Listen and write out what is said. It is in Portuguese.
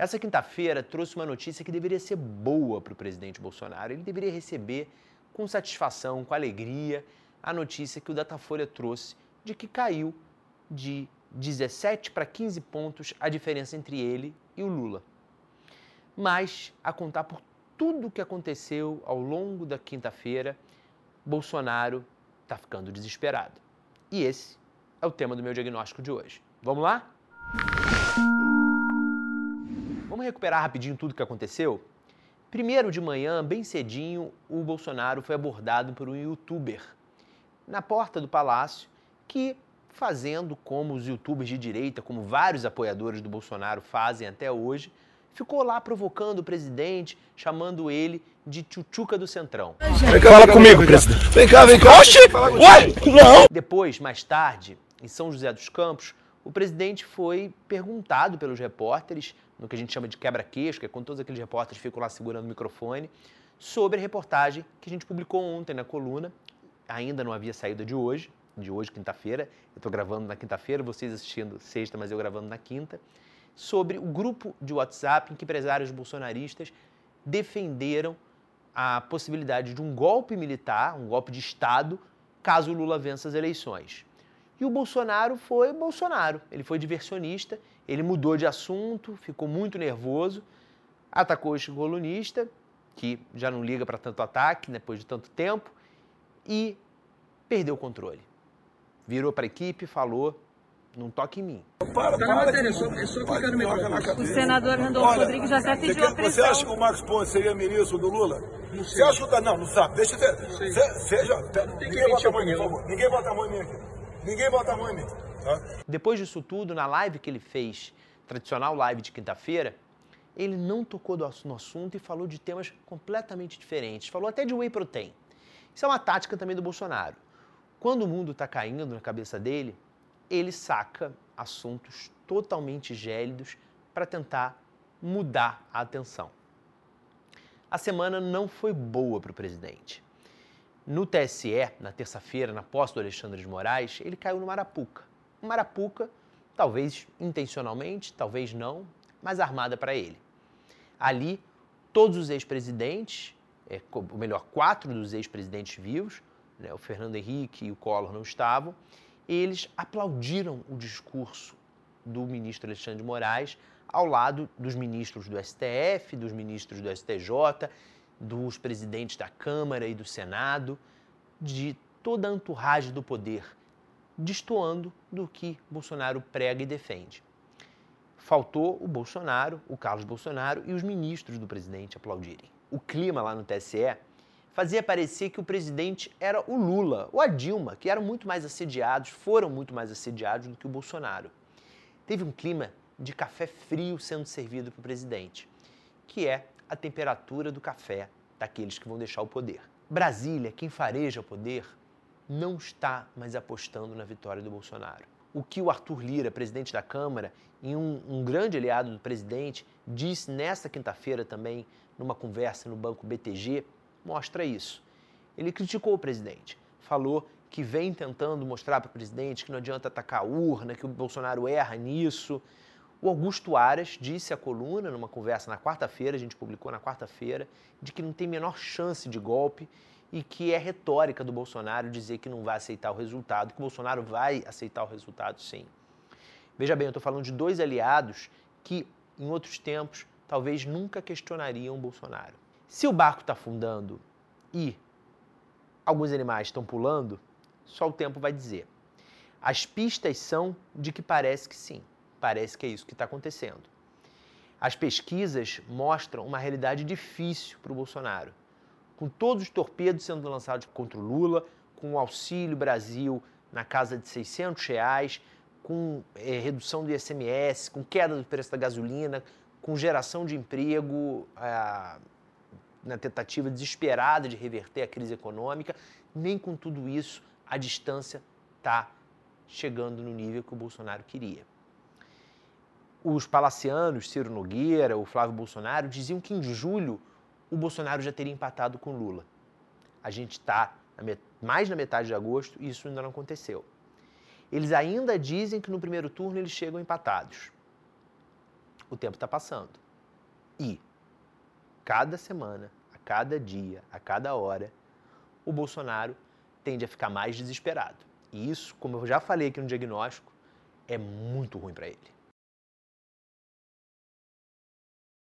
Essa quinta-feira trouxe uma notícia que deveria ser boa para o presidente Bolsonaro. Ele deveria receber com satisfação, com alegria, a notícia que o Datafolha trouxe de que caiu de 17 para 15 pontos a diferença entre ele e o Lula. Mas, a contar por tudo o que aconteceu ao longo da quinta-feira, Bolsonaro está ficando desesperado. E esse é o tema do meu diagnóstico de hoje. Vamos lá? Vamos recuperar rapidinho tudo o que aconteceu? Primeiro de manhã, bem cedinho, o Bolsonaro foi abordado por um youtuber na porta do palácio que, fazendo como os youtubers de direita, como vários apoiadores do Bolsonaro fazem até hoje, ficou lá provocando o presidente, chamando ele de tchutchuca do Centrão. Vem cá, Fala comigo, presidente. Vem cá, vem cá. Oxi! Uai! Não! Depois, mais tarde, em São José dos Campos, o presidente foi perguntado pelos repórteres, no que a gente chama de quebra-queixo, que é quando todos aqueles repórteres ficam lá segurando o microfone, sobre a reportagem que a gente publicou ontem na coluna, ainda não havia saída de hoje, de hoje, quinta-feira, eu estou gravando na quinta-feira, vocês assistindo sexta, mas eu gravando na quinta, sobre o grupo de WhatsApp em que empresários bolsonaristas defenderam a possibilidade de um golpe militar, um golpe de Estado, caso Lula vença as eleições. E o Bolsonaro foi Bolsonaro, ele foi diversionista, ele mudou de assunto, ficou muito nervoso, atacou este colunista, que já não liga para tanto ataque depois de tanto tempo, e perdeu o controle. Virou para a equipe e falou: não toque em mim. Para, tá para, matéria, é só, é só clicar no microfone. O senador Randolfo Rodrigues já até pediu a pressão. Você acha que o Marcos Pontes seria ministro do Lula? Não sei. Você acha que... Não, não sabe. Deixa eu Se, seja... Ninguém bota a mão em mim, por favor. Ninguém bota a mão em mim aqui. Ninguém bota a mão em mim. Tá? Depois disso tudo, na live que ele fez, tradicional live de quinta-feira, ele não tocou no assunto e falou de temas completamente diferentes. Falou até de whey protein. Isso é uma tática também do Bolsonaro. Quando o mundo está caindo na cabeça dele, ele saca assuntos totalmente gélidos para tentar mudar a atenção. A semana não foi boa para o presidente. No TSE, na terça-feira, na posse do Alexandre de Moraes, ele caiu no Marapuca. Um Marapuca, talvez intencionalmente, talvez não, mas armada para ele. Ali, todos os ex-presidentes é, ou melhor, quatro dos ex-presidentes vivos, né, o Fernando Henrique e o Collor não estavam, eles aplaudiram o discurso do ministro Alexandre de Moraes ao lado dos ministros do STF, dos ministros do STJ, dos presidentes da Câmara e do Senado, de toda a enturragem do poder, destoando do que Bolsonaro prega e defende. Faltou o Bolsonaro, o Carlos Bolsonaro e os ministros do presidente aplaudirem o clima lá no TSE, fazia parecer que o presidente era o Lula ou a Dilma, que eram muito mais assediados, foram muito mais assediados do que o Bolsonaro. Teve um clima de café frio sendo servido para o presidente, que é a temperatura do café daqueles que vão deixar o poder. Brasília, quem fareja o poder, não está mais apostando na vitória do Bolsonaro. O que o Arthur Lira, presidente da Câmara, e um, um grande aliado do presidente, disse nesta quinta-feira também numa conversa no banco BTG, mostra isso. Ele criticou o presidente, falou que vem tentando mostrar para o presidente que não adianta atacar a urna, que o Bolsonaro erra nisso. O Augusto Aras disse à coluna, numa conversa na quarta-feira, a gente publicou na quarta-feira, de que não tem menor chance de golpe e que é retórica do Bolsonaro dizer que não vai aceitar o resultado, que o Bolsonaro vai aceitar o resultado sim. Veja bem, eu estou falando de dois aliados que, em outros tempos, talvez nunca questionariam Bolsonaro. Se o barco está afundando e alguns animais estão pulando, só o tempo vai dizer. As pistas são de que parece que sim, parece que é isso que está acontecendo. As pesquisas mostram uma realidade difícil para o Bolsonaro, com todos os torpedos sendo lançados contra o Lula, com o Auxílio Brasil na casa de 600 reais, com é, redução do ICMS, com queda do preço da gasolina, com geração de emprego, é, na tentativa desesperada de reverter a crise econômica, nem com tudo isso a distância está chegando no nível que o Bolsonaro queria. Os palacianos, Ciro Nogueira, o Flávio Bolsonaro, diziam que em julho o Bolsonaro já teria empatado com Lula. A gente está mais na metade de agosto e isso ainda não aconteceu. Eles ainda dizem que no primeiro turno eles chegam empatados o tempo está passando. E cada semana, a cada dia, a cada hora, o Bolsonaro tende a ficar mais desesperado. E isso, como eu já falei aqui no diagnóstico, é muito ruim para ele.